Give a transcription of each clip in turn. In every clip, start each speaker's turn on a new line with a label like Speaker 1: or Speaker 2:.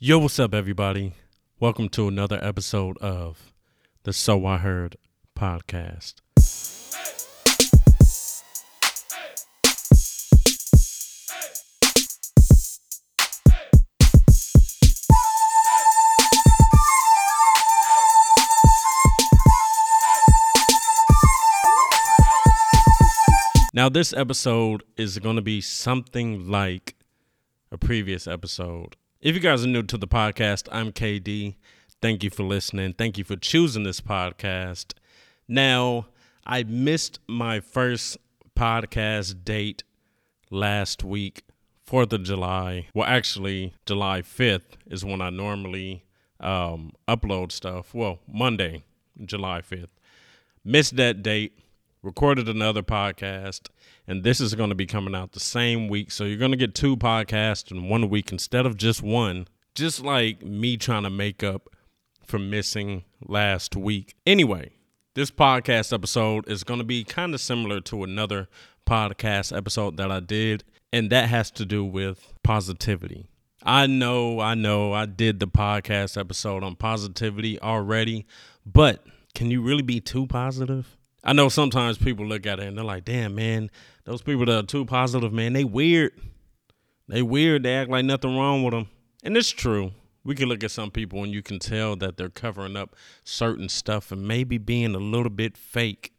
Speaker 1: Yo, what's up, everybody? Welcome to another episode of the So I Heard podcast. Now, this episode is going to be something like a previous episode. If you guys are new to the podcast, I'm KD. Thank you for listening. Thank you for choosing this podcast. Now, I missed my first podcast date last week, 4th of July. Well, actually, July 5th is when I normally um, upload stuff. Well, Monday, July 5th. Missed that date recorded another podcast, and this is going to be coming out the same week. So you're going to get two podcasts in one week instead of just one, just like me trying to make up for missing last week. Anyway, this podcast episode is going to be kind of similar to another podcast episode that I did, and that has to do with positivity. I know, I know, I did the podcast episode on positivity already, but can you really be too positive? I know sometimes people look at it and they're like, damn, man, those people that are too positive, man, they weird. They weird. They act like nothing wrong with them. And it's true. We can look at some people and you can tell that they're covering up certain stuff and maybe being a little bit fake.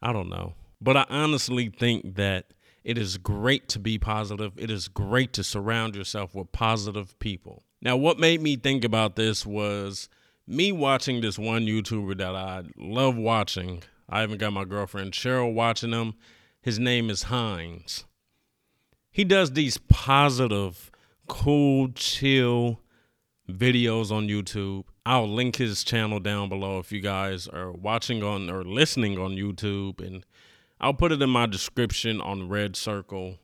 Speaker 1: I don't know. But I honestly think that it is great to be positive. It is great to surround yourself with positive people. Now, what made me think about this was me watching this one YouTuber that I love watching. I even got my girlfriend Cheryl watching him. His name is Heinz. He does these positive, cool, chill videos on YouTube. I'll link his channel down below if you guys are watching on or listening on YouTube. And I'll put it in my description on RedCircle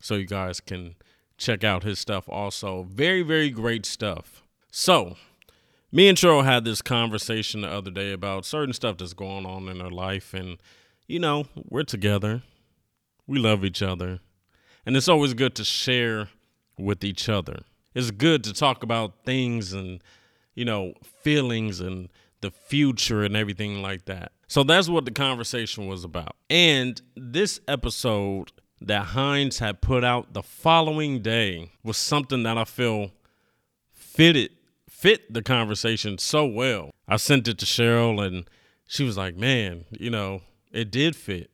Speaker 1: so you guys can check out his stuff also. Very, very great stuff. So, me and Cheryl had this conversation the other day about certain stuff that's going on in her life. And, you know, we're together, we love each other. And it's always good to share with each other. It's good to talk about things and, you know, feelings and the future and everything like that. So that's what the conversation was about. And this episode that Heinz had put out the following day was something that I feel fitted fit the conversation so well. I sent it to Cheryl and she was like, man, you know, it did fit.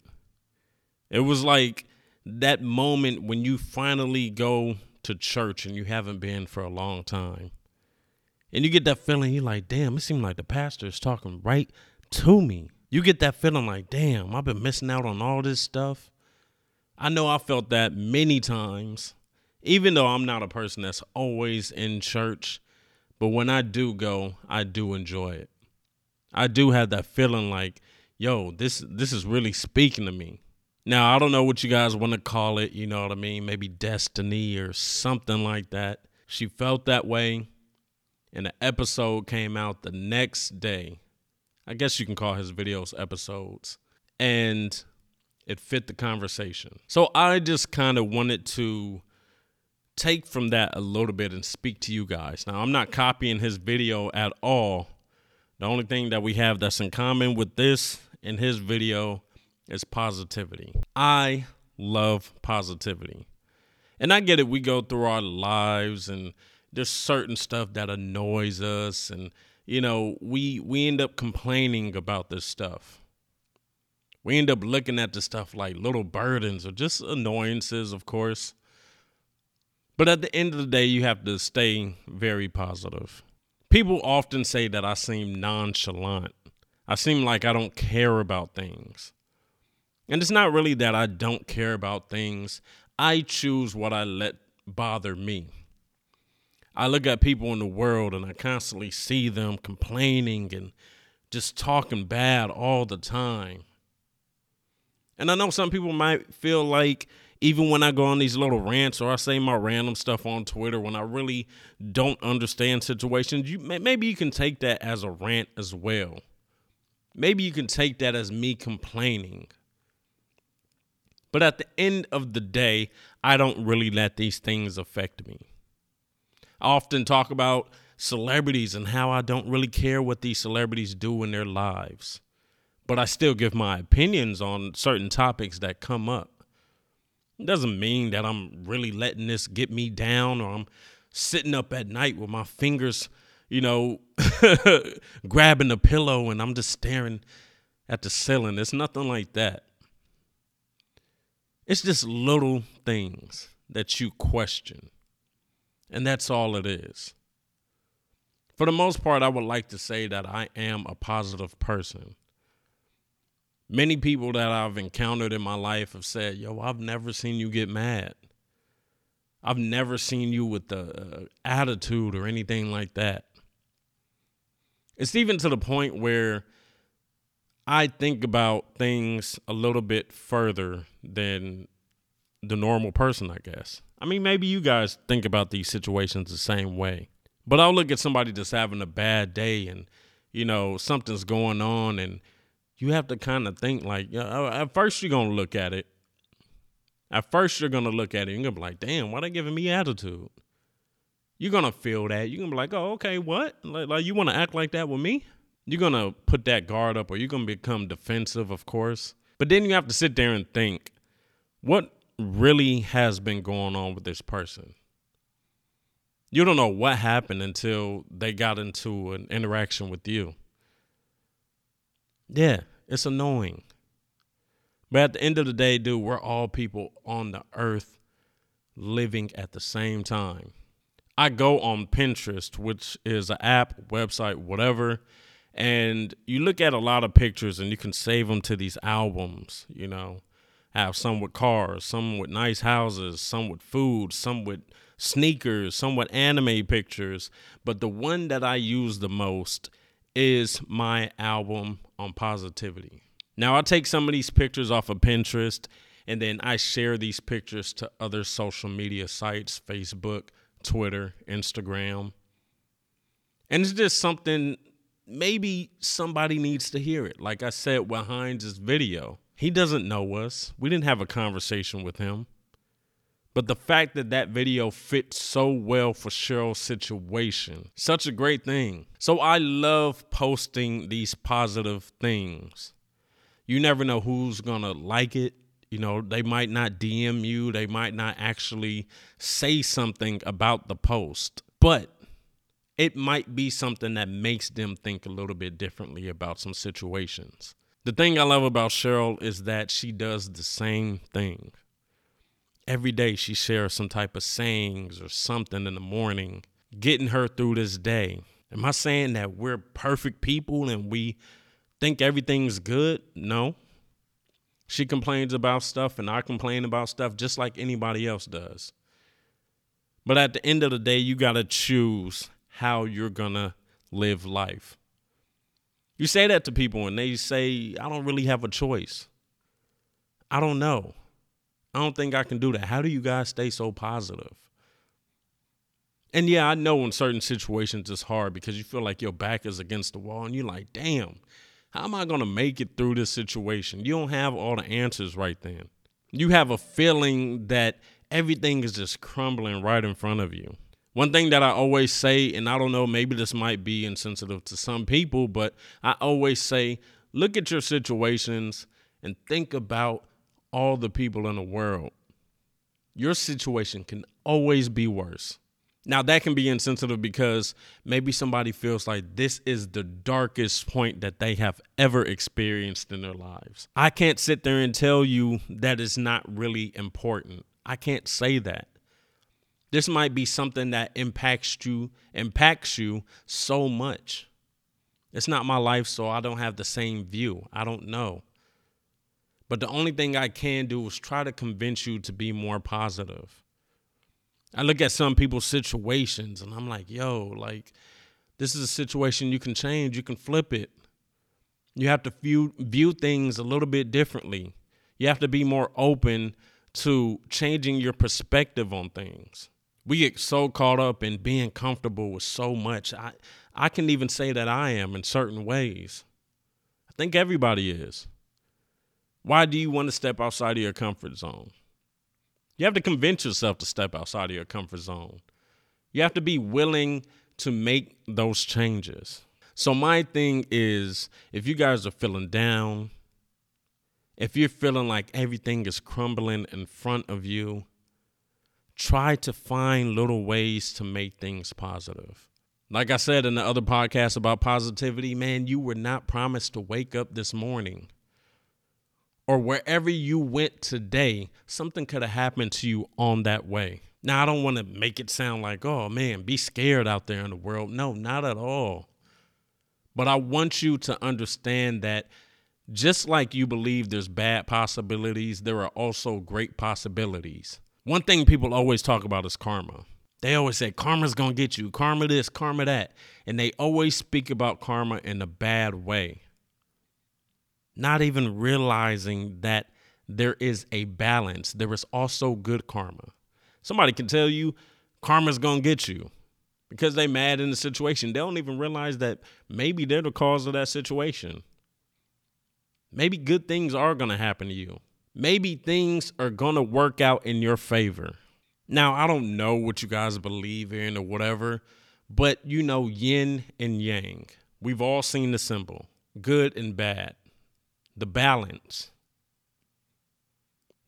Speaker 1: It was like that moment when you finally go to church and you haven't been for a long time. And you get that feeling, you're like, damn, it seemed like the pastor is talking right to me. You get that feeling like, damn, I've been missing out on all this stuff. I know I felt that many times, even though I'm not a person that's always in church. But when I do go, I do enjoy it. I do have that feeling like, yo, this this is really speaking to me. Now, I don't know what you guys want to call it, you know what I mean? Maybe destiny or something like that. She felt that way, and the episode came out the next day. I guess you can call his videos episodes. And it fit the conversation. So I just kind of wanted to take from that a little bit and speak to you guys. Now, I'm not copying his video at all. The only thing that we have that's in common with this and his video is positivity. I love positivity. And I get it, we go through our lives and there's certain stuff that annoys us and you know, we we end up complaining about this stuff. We end up looking at the stuff like little burdens or just annoyances, of course. But at the end of the day, you have to stay very positive. People often say that I seem nonchalant. I seem like I don't care about things. And it's not really that I don't care about things. I choose what I let bother me. I look at people in the world and I constantly see them complaining and just talking bad all the time. And I know some people might feel like even when I go on these little rants or I say my random stuff on Twitter when I really don't understand situations, you maybe you can take that as a rant as well. Maybe you can take that as me complaining. But at the end of the day, I don't really let these things affect me. I often talk about celebrities and how I don't really care what these celebrities do in their lives. But I still give my opinions on certain topics that come up. It doesn't mean that I'm really letting this get me down or I'm sitting up at night with my fingers, you know, grabbing the pillow and I'm just staring at the ceiling. It's nothing like that. It's just little things that you question. And that's all it is. For the most part, I would like to say that I am a positive person. Many people that I've encountered in my life have said, Yo, I've never seen you get mad. I've never seen you with the uh, attitude or anything like that. It's even to the point where I think about things a little bit further than the normal person, I guess. I mean, maybe you guys think about these situations the same way. But I'll look at somebody that's having a bad day and, you know, something's going on and you have to kind of think like, uh, at first you're to look at it at first, you're gonna look at it and you're gonna be like, "Damn, why they giving me attitude?" You're gonna feel that. You're gonna be like, "Oh, okay, what? Like, like you want to act like that with me?" You're gonna put that guard up, or you're gonna become defensive, of course. But then you have to sit there and think, what really has been going on with this person? You don't know what happened until they got into an interaction with you. Yeah, it's annoying. But at the end of the day, dude, we're all people on the earth living at the same time. I go on Pinterest, which is an app, website, whatever, and you look at a lot of pictures and you can save them to these albums, you know. have some with cars, some with nice houses, some with food, some with sneakers, some with anime pictures. But the one that I use the most is my album on positivity. Now, I take some of these pictures off of Pinterest and then I share these pictures to other social media sites Facebook, Twitter, Instagram. And it's just something maybe somebody needs to hear it. Like I said behind this video, he doesn't know us. We didn't have a conversation with him. But the fact that that video fits so well for Cheryl's situation, such a great thing. So I love posting these positive things you never know who's gonna like it. You know, they might not DM you, they might not actually say something about the post, but it might be something that makes them think a little bit differently about some situations. The thing I love about Cheryl is that she does the same thing. Every day she shares some type of sayings or something in the morning, getting her through this day. Am I saying that we're perfect people and we think everything's good? No. She complains about stuff and I complain about stuff just like anybody else does. But at the end of the day, you got to choose how you're going to live life. You say that to people and they say, I don't really have a choice. I don't know. I don't think I can do that. How do you guys stay so positive? And yeah, I know in certain situations it's hard because you feel like your back is against the wall and you're like, damn, how am I going to make it through this situation? You don't have all the answers right then. You have a feeling that everything is just crumbling right in front of you. One thing that I always say, and I don't know, maybe this might be insensitive to some people, but I always say, look at your situations and think about all the people in the world. Your situation can always be worse. Now, that can be insensitive because maybe somebody feels like this is the darkest point that they have ever experienced in their lives. I can't sit there and tell you that is not really important. I can't say that. This might be something that impacts you, impacts you so much. It's not my life, so I don't have the same view. I don't know. But the only thing I can do is try to convince you to be more positive. I look at some people's situations and I'm like, yo, like this is a situation you can change, you can flip it. You have to view view things a little bit differently. You have to be more open to changing your perspective on things. We get so caught up in being comfortable with so much. I I can even say that I am in certain ways. I think everybody is. Why do you want to step outside of your comfort zone? You have to convince yourself to step outside of your comfort zone. You have to be willing to make those changes. So, my thing is if you guys are feeling down, if you're feeling like everything is crumbling in front of you, try to find little ways to make things positive. Like I said in the other podcast about positivity, man, you were not promised to wake up this morning or wherever you went today, something could have happened to you on that way. Now, I don't want to make it sound like, oh man, be scared out there in the world. No, not at all. But I want you to understand that just like you believe there's bad possibilities, there are also great possibilities. One thing people always talk about is karma. They always say karma's gonna get you, karma this, karma that. And they always speak about karma in a bad way, not even realizing that there is a balance. There is also good karma. Somebody can tell you karma's gonna get you because they mad in the situation. They don't even realize that maybe they're the cause of that situation. Maybe good things are gonna happen to you. Maybe things are gonna work out in your favor. Now, I don't know what you guys believe in or whatever, but you know, yin and yang. We've all seen the symbol good and bad, the balance.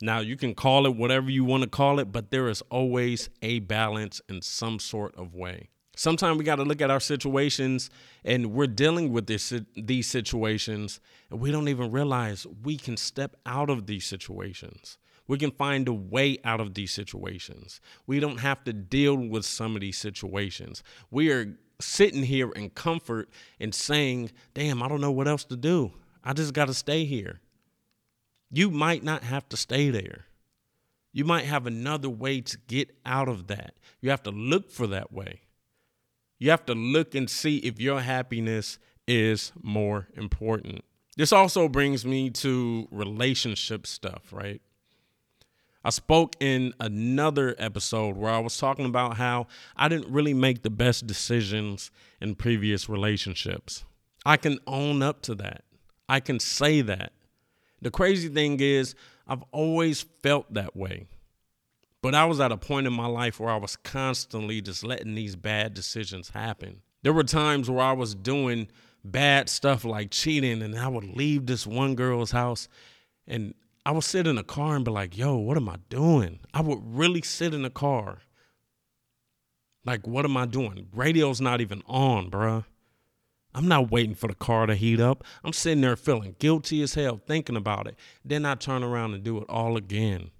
Speaker 1: Now, you can call it whatever you want to call it, but there is always a balance in some sort of way. Sometimes we got to look at our situations and we're dealing with this, these situations, and we don't even realize we can step out of these situations. We can find a way out of these situations. We don't have to deal with some of these situations. We are sitting here in comfort and saying, damn, I don't know what else to do. I just got to stay here. You might not have to stay there. You might have another way to get out of that. You have to look for that way. You have to look and see if your happiness is more important. This also brings me to relationship stuff, right? I spoke in another episode where I was talking about how I didn't really make the best decisions in previous relationships. I can own up to that. I can say that. The crazy thing is, I've always felt that way. But I was at a point in my life where I was constantly just letting these bad decisions happen. There were times where I was doing bad stuff like cheating, and I would leave this one girl's house and I would sit in a car and be like, yo, what am I doing? I would really sit in the car. Like, what am I doing? Radio's not even on, bruh. I'm not waiting for the car to heat up. I'm sitting there feeling guilty as hell thinking about it. Then I turn around and do it all again.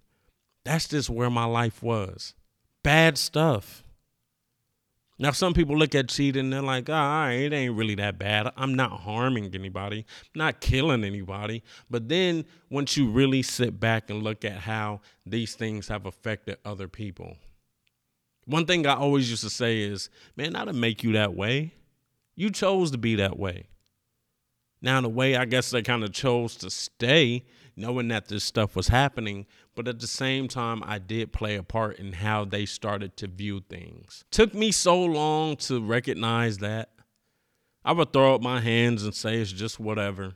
Speaker 1: That's just where my life was. Bad stuff. Now, some people look at cheating and they're like, ah, all right, it ain't really that bad. I'm not harming anybody, not killing anybody. But then once you really sit back and look at how these things have affected other people, one thing I always used to say is, man, didn't make you that way. You chose to be that way. Now, the way, I guess they kind of chose to stay knowing that this stuff was happening, but at the same time, I did play a part in how they started to view things. Took me so long to recognize that. I would throw up my hands and say it's just whatever.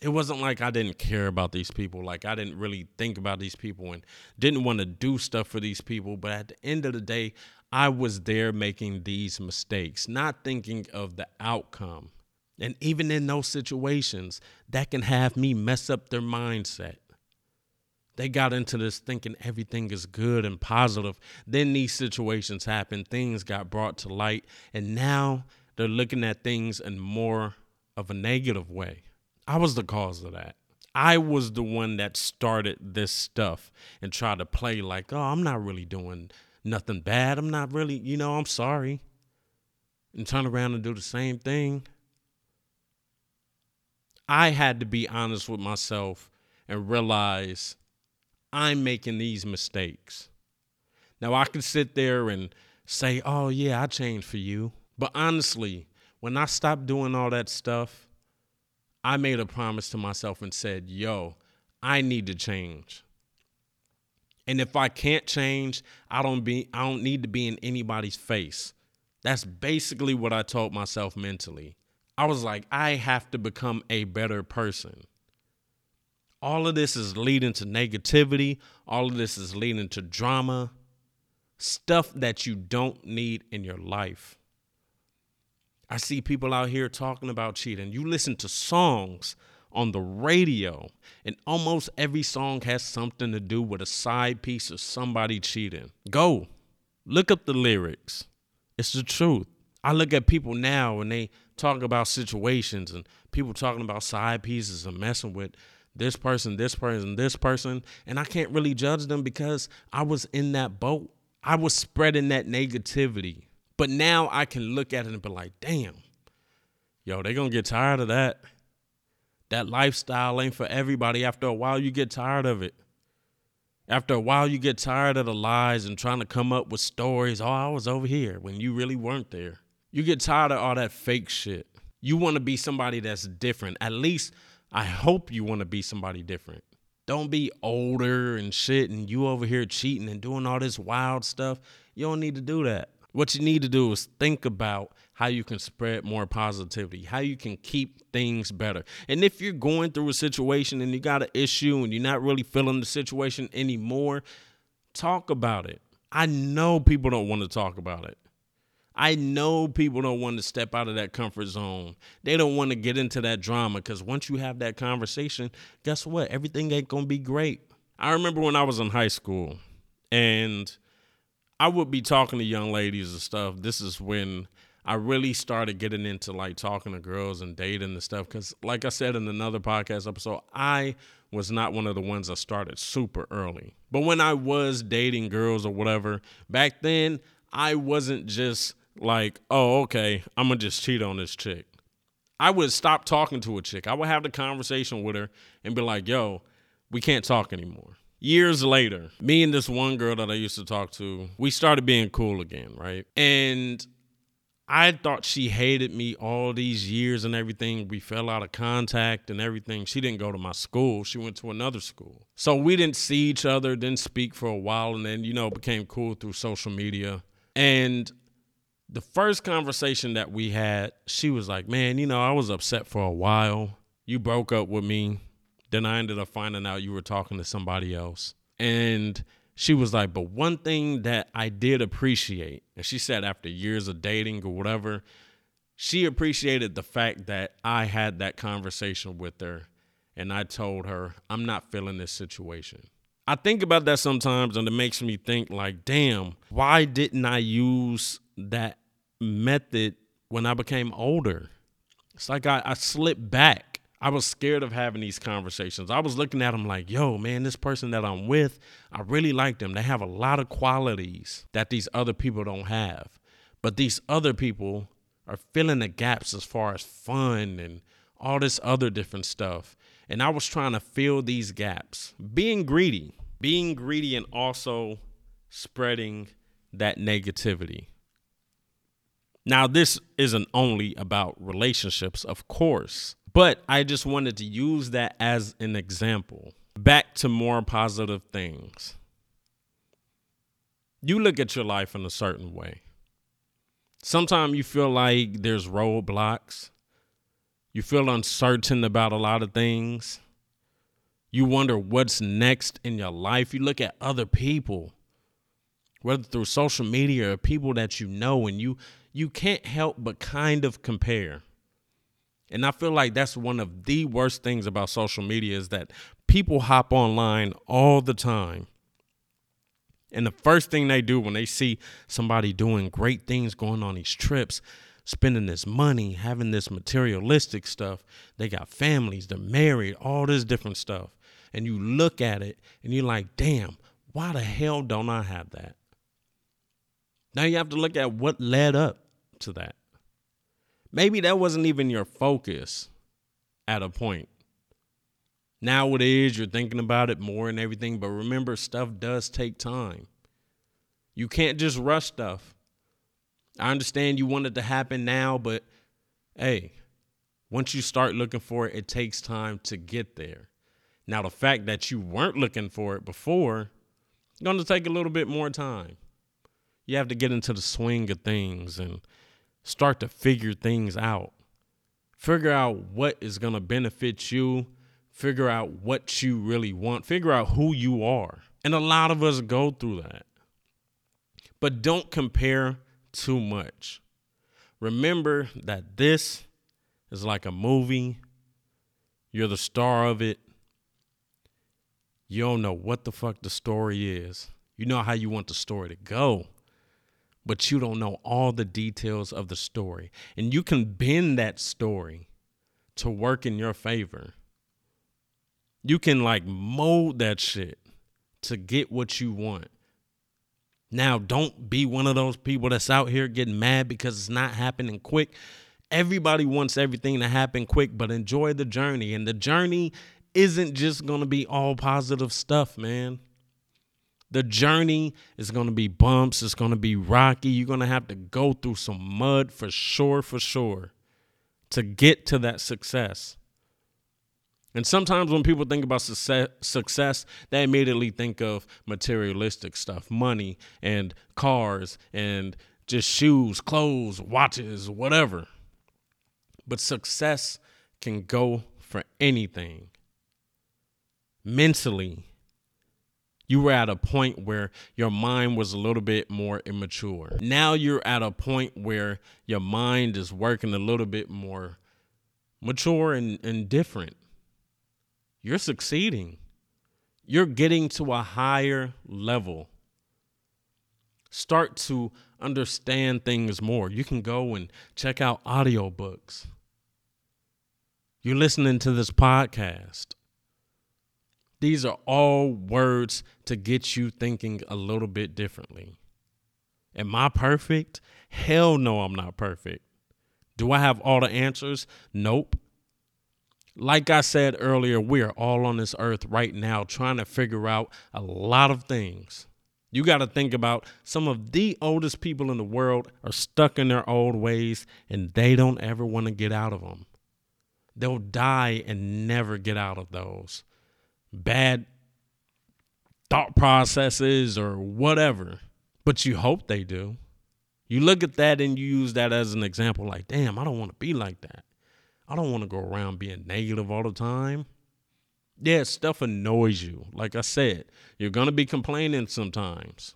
Speaker 1: It wasn't like I didn't care about these people, like I didn't really think about these people and didn't want to do stuff for these people. But at the end of the day, I was there making these mistakes, not thinking of the outcome. And even in those situations, that can have me mess up their mindset. They got into this thinking everything is good and positive. Then these situations happen, things got brought to light, and now they're looking at things in more of a negative way. I was the cause of that. I was the one that started this stuff and tried to play like, oh, I'm not really doing nothing bad. I'm not really, you know, I'm sorry. And turn around and do the same thing. I had to be honest with myself and realize I'm making these mistakes. Now, I can sit there and say, oh, yeah, I changed for you. But honestly, when I stopped doing all that stuff, I made a promise to myself and said, yo, I need to change. And if I can't change, I don't be I don't need to be in anybody's face. That's basically what I told myself mentally. I was like, I have to become a better person. All of this is leading to negativity. All of this is leading to drama. stuff that you don't need in your life. I see people out here talking about cheating. You listen to songs on the radio, and almost every song has something to do with a side piece of somebody cheating. Go look up the lyrics. It's the truth. I look at people now and they talk about situations and people talking about side pieces and messing with this person, this person, this person, and I can't really judge them because I was in that boat. I was spreading that negativity. But now I can look at it and be like, damn, yo, they gonna get tired of that. That lifestyle ain't for everybody. After a while, you get tired of it. After a while, you get tired of the lies and trying to come up with stories. Oh, I was over here when you really weren't there. You get tired of all that fake shit. You want to be somebody that's different. At least I hope you want to be somebody different. Don't be older and shit and you over here cheating and doing all this wild stuff. You don't need to do that. What you need to do is think about how you can spread more positivity, how you can keep things better. And if you're going through a situation and you got an issue and you're not really feeling the situation anymore, talk about it. I know people don't want to talk about it. I know people don't want to step out of that comfort zone. They don't want to get into that drama because once you have that conversation, guess what? Everything ain't going to be great. I remember when I was in high school and I would be talking to young ladies and stuff. This is when I really started getting into like talking to girls and dating and stuff. Cause, like I said in another podcast episode, I was not one of the ones that started super early. But when I was dating girls or whatever, back then, I wasn't just like, oh, okay, I'm gonna just cheat on this chick. I would stop talking to a chick. I would have the conversation with her and be like, yo, we can't talk anymore. Years later, me and this one girl that I used to talk to, we started being cool again, right? And I thought she hated me all these years and everything. We fell out of contact and everything. She didn't go to my school. She went to another school. So we didn't see each other, didn't speak for a while, and then, you know, became cool through social media. And the first conversation that we had, she was like, Man, you know, I was upset for a while. You broke up with me. Then I ended up finding out you were talking to somebody else. And she was like, But one thing that I did appreciate, and she said after years of dating or whatever, she appreciated the fact that I had that conversation with her and I told her, I'm not feeling this situation. I think about that sometimes and it makes me think like, damn, why didn't I use that method when I became older. It's like I, I slipped back. I was scared of having these conversations. I was looking at them like, yo, man, this person that I'm with, I really like them. They have a lot of qualities that these other people don't have. But these other people are filling the gaps as far as fun and all this other different stuff. And I was trying to fill these gaps, being greedy, being greedy, and also spreading that negativity. Now, this isn't only about relationships, of course, but I just wanted to use that as an example. Back to more positive things. You look at your life in a certain way. Sometimes you feel like there's roadblocks. You feel uncertain about a lot of things. You wonder what's next in your life. You look at other people, whether through social media or people that you know, and you you can't help but kind of compare. And I feel like that's one of the worst things about social media is that people hop online all the time. And the first thing they do when they see somebody doing great things, going on these trips, spending this money, having this materialistic stuff, they got families, they're married, all this different stuff. And you look at it and you're like, damn, why the hell don't I have that? Now you have to look at what led up to that. Maybe that wasn't even your focus at a point. Now it is, you're thinking about it more and everything, but remember, stuff does take time. You can't just rush stuff. I understand you want it to happen now, but hey, once you start looking for it, it takes time to get there. Now, the fact that you weren't looking for it before, going to take a little bit more time. You have to get into the swing of things and start to figure things out. Figure out what is going to benefit you. Figure out what you really want. Figure out who you are. And a lot of us go through that. But don't compare too much. Remember that this is like a movie. You're the star of it. You don't know what the fuck the story is. You know how you want the story to go, but you don't know all the details of the story. And you can bend that story to work in your favor. You can like mold that shit to get what you want. Now, don't be one of those people that's out here getting mad because it's not happening quick. Everybody wants everything to happen quick, but enjoy the journey. And the journey isn't just going to be all positive stuff, man. The journey is going to be bumps, it's going to be rocky. You're going to have to go through some mud for sure, for sure, to get to that success. And sometimes when people think about success, they immediately think of materialistic stuff, money and cars and just shoes, clothes, watches, whatever. But success can go for anything. Mentally, you were at a point where your mind was a little bit more immature. Now you're at a point where your mind is working a little bit more mature and, and different you're succeeding. You're getting to a higher level. Start to understand things more. You can go and check out audiobooks. You're listening to this podcast. These are all words to get you thinking a little bit differently. Am I perfect? Hell no, I'm not perfect. Do I have all the answers? Nope. Like I said earlier, we are all on this earth right now trying to figure out a lot of things. You got to think about some of the oldest people in the world are stuck in their old ways and they don't ever want to get out of them. They'll die and never get out of those bad thought processes or whatever. But you hope they do. You look at that and you use that as an example like, damn, I don't want to be like that. I don't want to go around being negative all the time. Yeah, stuff annoys you. Like I said, you're going to be complaining sometimes.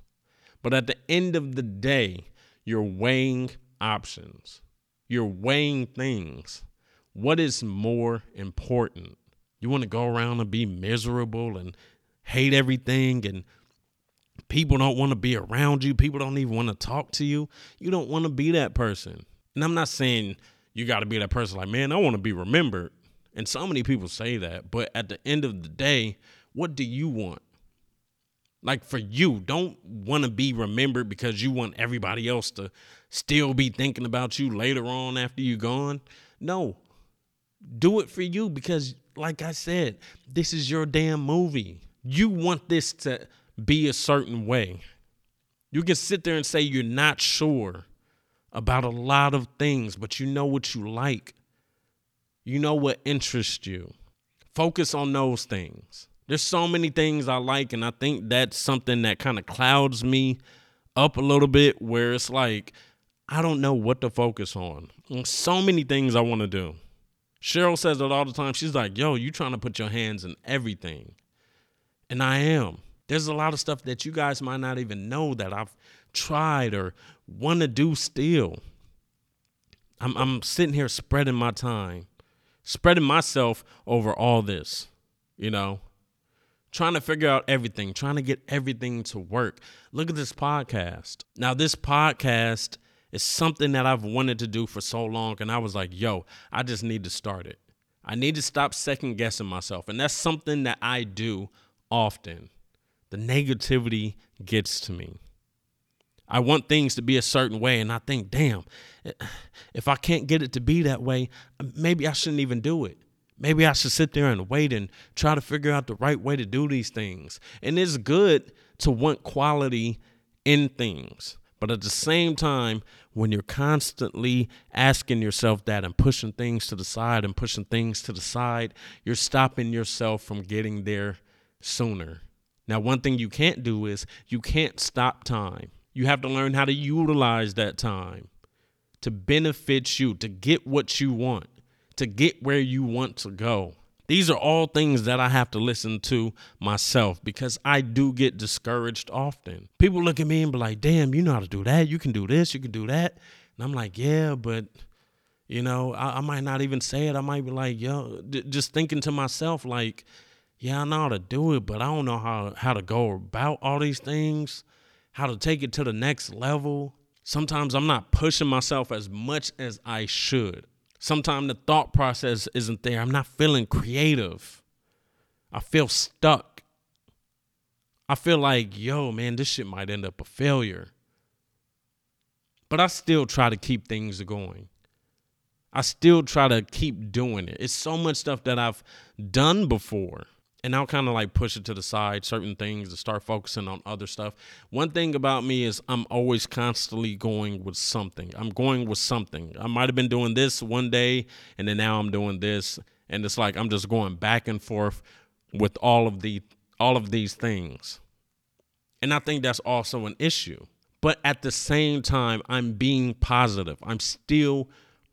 Speaker 1: But at the end of the day, you're weighing options, you're weighing things. What is more important? You want to go around and be miserable and hate everything and people don't want to be around you. People don't even want to talk to you. You don't want to be that person. And I'm not saying you got to be that person like, man, I want to be remembered. And so many people say that, but at the end of the day, what do you want? Like for you, don't want to be remembered because you want everybody else to still be thinking about you later on after you're gone. No. Do it for you because like I said, this is your damn movie. You want this to be a certain way. You can sit there and say you're not sure about a lot of things, but you know what you like. You know what interests you. Focus on those things. There's so many things I like, and I think that's something that kind of clouds me up a little bit where it's like, I don't know what to focus on. There's so many things I want to do. Cheryl says it all the time. She's like, yo, you trying to put your hands in everything. And I am. There's a lot of stuff that you guys might not even know that I've tried or want to do still. I'm, I'm sitting here spreading my time, spreading myself over all this, you know, trying to figure out everything, trying to get everything to work. Look at this podcast. Now, this podcast is something that I've wanted to do for so long. And I was like, yo, I just need to start it. I need to stop second guessing myself. And that's something that I do often. The negativity gets to me. I want things to be a certain way, and I think, damn, if I can't get it to be that way, maybe I shouldn't even do it. Maybe I should sit there and wait and try to figure out the right way to do these things. And it's good to want quality in things. But at the same time, when you're constantly asking yourself that and pushing things to the side and pushing things to the side, you're stopping yourself from getting there sooner. Now, one thing you can't do is you can't stop time. You have to learn how to utilize that time to benefit you, to get what you want, to get where you want to go. These are all things that I have to listen to myself because I do get discouraged often. People look at me and be like, damn, you know how to do that. You can do this, you can do that. And I'm like, yeah, but, you know, I, I might not even say it. I might be like, yo, d- just thinking to myself, like, yeah, I know how to do it, but I don't know how, how to go about all these things, how to take it to the next level. Sometimes I'm not pushing myself as much as I should. Sometimes the thought process isn't there. I'm not feeling creative. I feel stuck. I feel like, yo, man, this shit might end up a failure. But I still try to keep things going. I still try to keep doing it. It's so much stuff that I've done before and I'll kind of like push it to the side, certain things, to start focusing on other stuff. One thing about me is I'm always constantly going with something. I'm going with something. I might have been doing this one day, and then now I'm doing this, and it's like I'm just going back and forth with all of the all of these things. And I think that's also an issue. But at the same time, I'm being positive. I'm still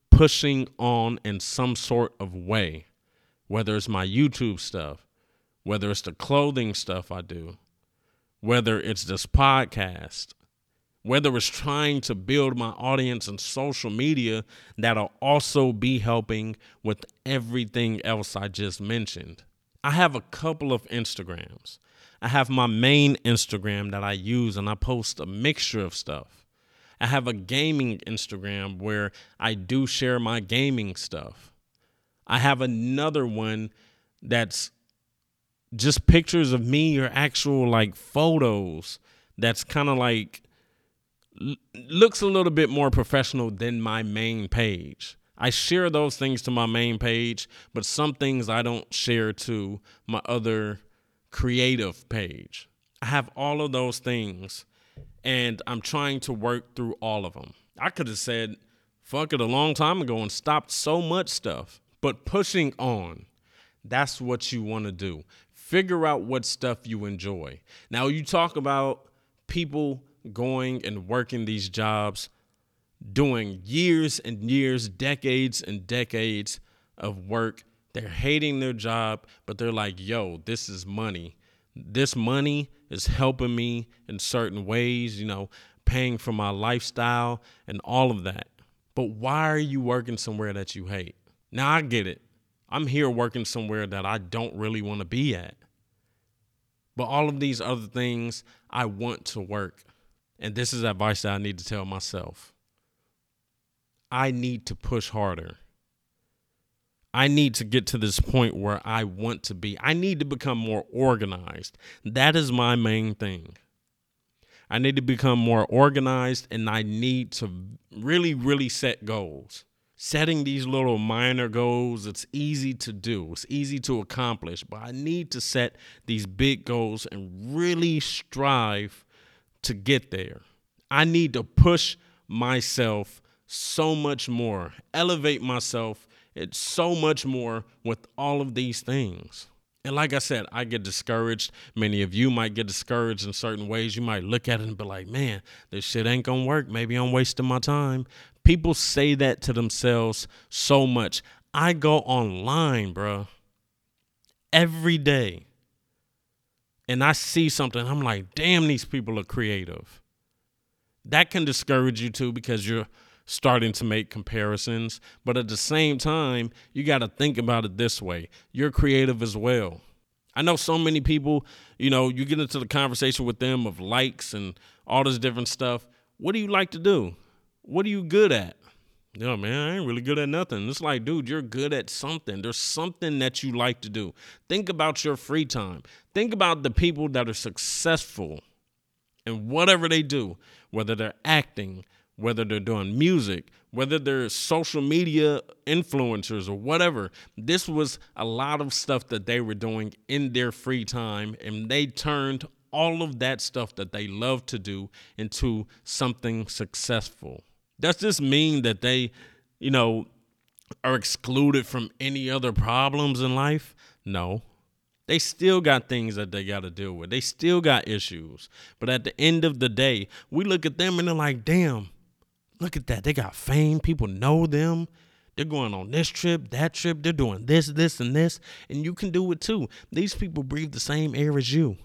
Speaker 1: pushing on in some sort of way, whether it's my YouTube stuff, whether it's the clothing stuff I do, whether it's this podcast, whether it's trying to build my audience in social media that'll also be helping with everything else I just mentioned. I have a couple of Instagrams. I have my main Instagram that I use and I post a mixture of stuff. I have a gaming Instagram where I do share my gaming stuff. I have another one that's just pictures of me or actual like photos that's kind of like l- looks a little bit more professional than my main page. I share those things to my main page, but some things I don't share to my other creative page. I have all of those things and I'm trying to work through all of them. I could have said fuck it a long time ago and stopped so much stuff, but pushing on, that's what you want to do figure out what stuff you enjoy. Now, you talk about people going and working these jobs, doing years and years, decades and decades of work. They're hating their job, but they're like, yo, this is money. This money is helping me in certain ways, you know, paying for my lifestyle and all of that. But why are you working somewhere that you hate? Now, I get it. I'm here working somewhere that I don't really want to be at. But all of these other things, I want to work. And this is advice that I need to tell myself. I need to push harder. I need to get to this point where I want to be. I need to become more organized. That is my main thing. I need to become more organized and I need to really, really set goals setting these little minor goals it's easy to do it's easy to accomplish but i need to set these big goals and really strive to get there i need to push myself so much more elevate myself it's so much more with all of these things and like I said, I get discouraged. Many of you might get discouraged in certain ways. You might look at it and be like, man, this shit ain't gonna work. Maybe I'm wasting my time. People say that to themselves so much. I go online, bro, every day. And I see something. I'm like, damn, these people are creative. That can discourage you too because you're starting to make comparisons. But at the same time, you got to think about it this way you're creative as well. I know so many people, you know, you get into the conversation with them of likes and all this different stuff. What do you like to do? What are you good at? No, man, I ain't really good at nothing. It's like, dude, you're good at something. There's something that you like to do. Think about your free time. Think about the people that are successful in whatever they do, whether they're acting, whether they're doing music, whether they're social media influencers or whatever. This was a lot of stuff that they were doing in their free time, and they turned all of that stuff that they love to do into something successful. Does this mean that they, you know, are excluded from any other problems in life? No. They still got things that they got to deal with. They still got issues. But at the end of the day, we look at them and they're like, damn, Look at that. They got fame. People know them. They're going on this trip, that trip. They're doing this, this, and this. And you can do it too. These people breathe the same air as you.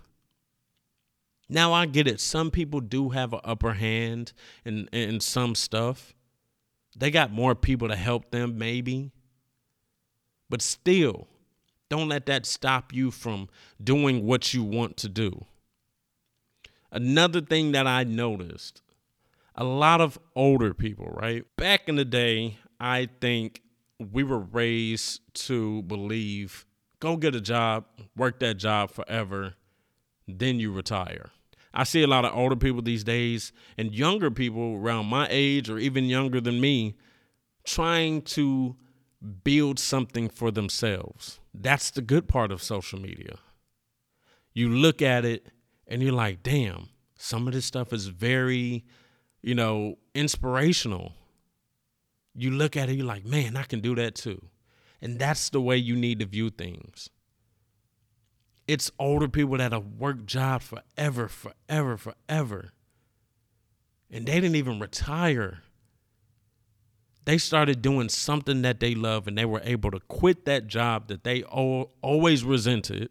Speaker 1: Now I get it. Some people do have an upper hand in, in some stuff. They got more people to help them, maybe. But still, don't let that stop you from doing what you want to do. Another thing that I noticed a lot of older people, right? Back in the day, I think we were raised to believe go get a job, work that job forever, then you retire. I see a lot of older people these days and younger people around my age or even younger than me trying to build something for themselves. That's the good part of social media. You look at it and you're like, damn, some of this stuff is very, you know, inspirational. You look at it, you're like, man, I can do that too. And that's the way you need to view things. It's older people that have worked jobs forever, forever, forever. And they didn't even retire they started doing something that they love and they were able to quit that job that they always resented,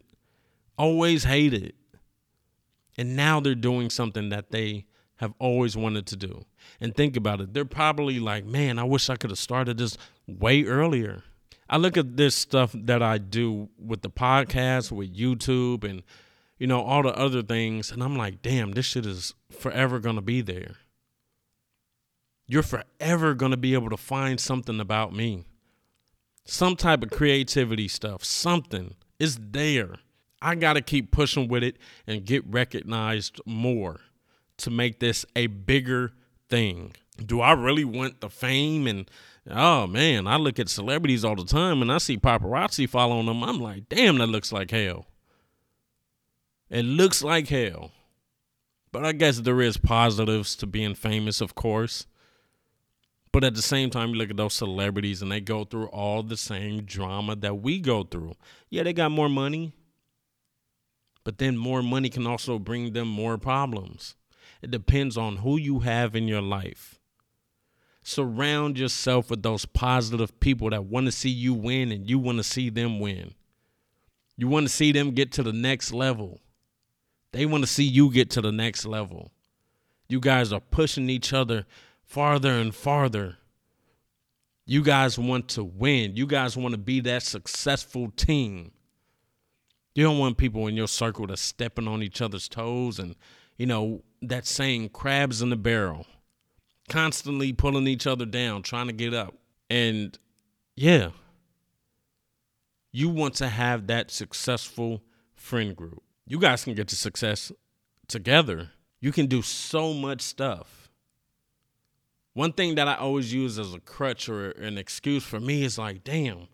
Speaker 1: always hated. And now they're doing something that they have always wanted to do. And think about it. They're probably like, man, I wish I could have started this way earlier. I look at this stuff that I do with the podcast, with YouTube, and, you know, all the other things. And I'm like, damn, this shit is forever to be there you're forever to be able to find something about me. Some type of creativity stuff, something is there. I got to keep pushing with it and get recognized more to make this a bigger thing. Do I really want the fame? And oh man, I look at celebrities all the time and I see paparazzi following them. I'm like, damn, that looks like hell. It looks like hell. But I guess there is positives to being famous, of course. But at the same time, you look at those celebrities and they go through all the same drama that we go through. Yeah, they got more money, but then more money can also bring them more problems. It depends on who you have in your life. Surround yourself with those positive people that want to see you win and you want to see them win. You want to see them get to the next level. They want to see you get to the next level. You guys are pushing each other farther and farther. You guys want to win. You guys want to be that successful team. You don't want people in your circle to stepping on each other's toes and, you know, that saying crabs in the barrel, constantly pulling each other down, trying to get up. And yeah, you want to have that successful friend group. You guys can get to success together. You can do so much stuff. One thing that I always use as a crutch or an excuse for me is like, damn,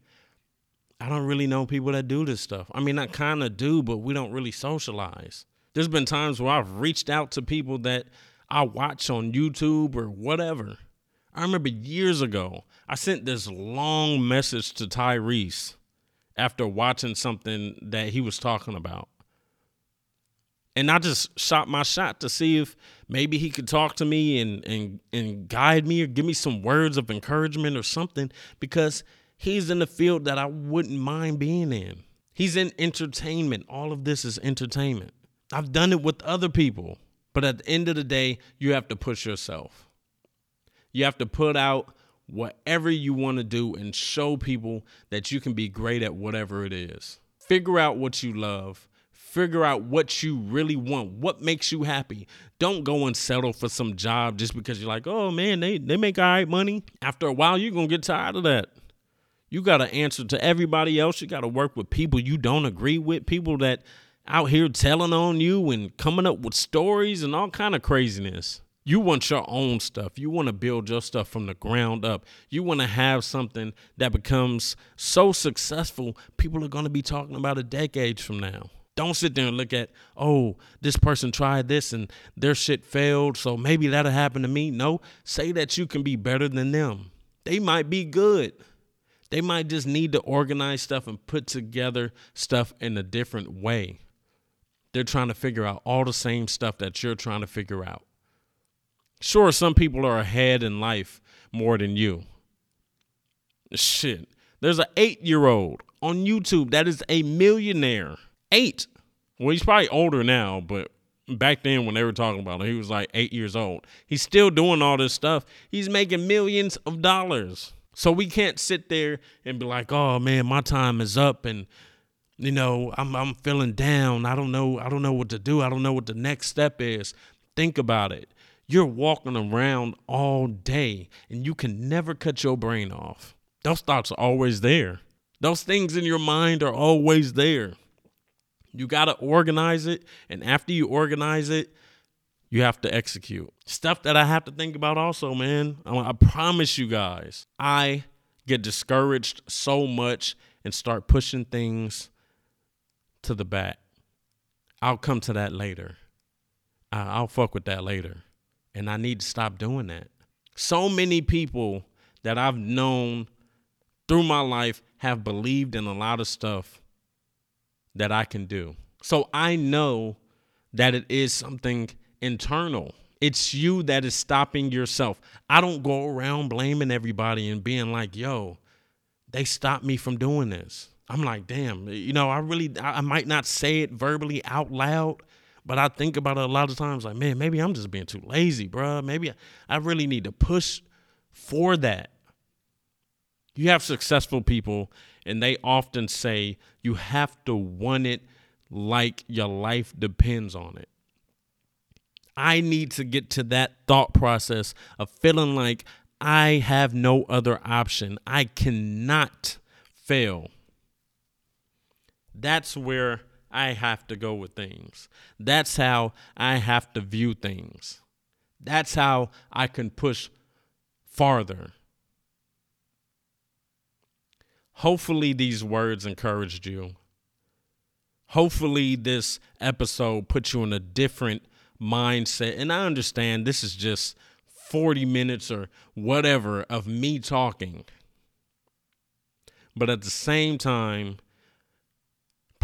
Speaker 1: I don't really know people that do this stuff. I mean, I kind of do, but we don't really socialize. There's been times where I've reached out to people that I watch on YouTube or whatever. I remember years ago, I sent this long message to Tyrese after watching something that he was talking about and I just shot my shot to see if maybe he could talk to me and and and guide me or give me some words of encouragement or something because he's in the field that I wouldn't mind being in. He's in entertainment. All of this is entertainment. I've done it with other people, but at the end of the day, you have to push yourself. You have to put out whatever you want to do and show people that you can be great at whatever it is. Figure out what you love Figure out what you really want, what makes you happy. Don't go and settle for some job just because you're like, oh man, they, they make all right money. After a while, you're going to get tired of that. You got to answer to everybody else. You got to work with people you don't agree with, people that out here telling on you and coming up with stories and all kind of craziness. You want your own stuff. You want to build your stuff from the ground up. You want to have something that becomes so successful, people are going to be talking about a decade from now. Don't sit there and look at, oh, this person tried this and their shit failed, so maybe that'll happen to me. No, say that you can be better than them. They might be good. They might just need to organize stuff and put together stuff in a different way. They're trying to figure out all the same stuff that you're trying to figure out. Sure, some people are ahead in life more than you. shit. There's an eight year old on YouTube that is a millionaire. Eight. Well, he's probably older now, but back then when they were talking about it, he was like eight years old. He's still doing all this stuff. He's making millions of dollars. So we can't sit there and be like, "Oh man, my time is up," and you know, I'm I'm feeling down. I don't know. I don't know what to do. I don't know what the next step is. Think about it. You're walking around all day, and you can never cut your brain off. Those thoughts are always there. Those things in your mind are always there. You got to organize it. And after you organize it, you have to execute. Stuff that I have to think about also, man. I, promise you guys, I get discouraged so much and start pushing things to the back. I'll come to that later. I'll fuck with that later. And I need to stop doing that. So many people that I've known through my life have believed in a lot of stuff that I can do. So I know that it is something internal. It's you that is stopping yourself. I don't go around blaming everybody and being like, yo, they stopped me from doing this. I'm like, damn, eh, you know, I really, I might not say it verbally out loud, but I think about it a lot of times like, man, maybe I'm just being too lazy, bro. Maybe I really need to push for that. You have successful people, and they often say you have to want it like your life depends on it. I need to get to that thought process of feeling like I have no other option. I cannot fail. That's where I have to go with things. That's how I have to view things. That's how I can push farther. Hopefully, these words encouraged you. Hopefully, this episode put you in a different mindset. And I understand this is just 40 minutes or whatever of me talking. But at the same time,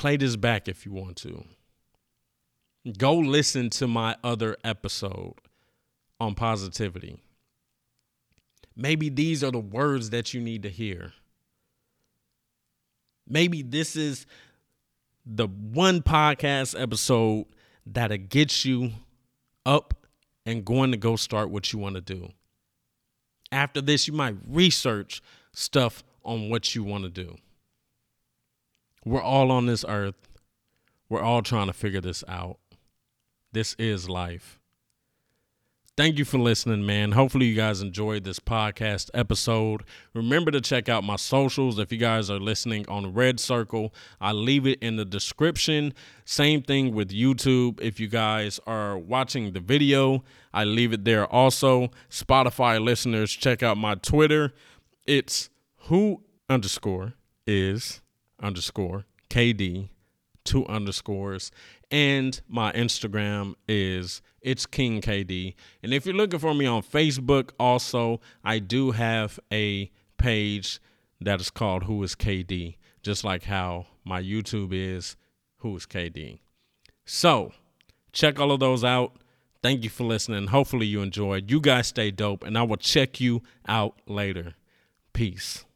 Speaker 1: play this back if you want to. Go listen to my other episode on positivity. Maybe these are the words that you need to hear. Maybe this is the one podcast episode that'll get you up and going to go start what you want to do. After this, you might research stuff on what you want to do. We're all on this earth. We're all trying to figure this out. This is life. Thank you for listening, man. Hopefully, you guys enjoyed this podcast episode. Remember to check out my socials if you guys are listening on RedCircle. I leave it in the description. Same thing with YouTube. If you guys are watching the video, I leave it there also. Spotify listeners, check out my Twitter. It's who underscore is underscore KD two underscores. And my Instagram is it's King KD. And if you're looking for me on Facebook, also, I do have a page that is called Who is KD, just like how my YouTube is Who is KD. So check all of those out. Thank you for listening. Hopefully you enjoyed. You guys stay dope, and I will check you out later. Peace.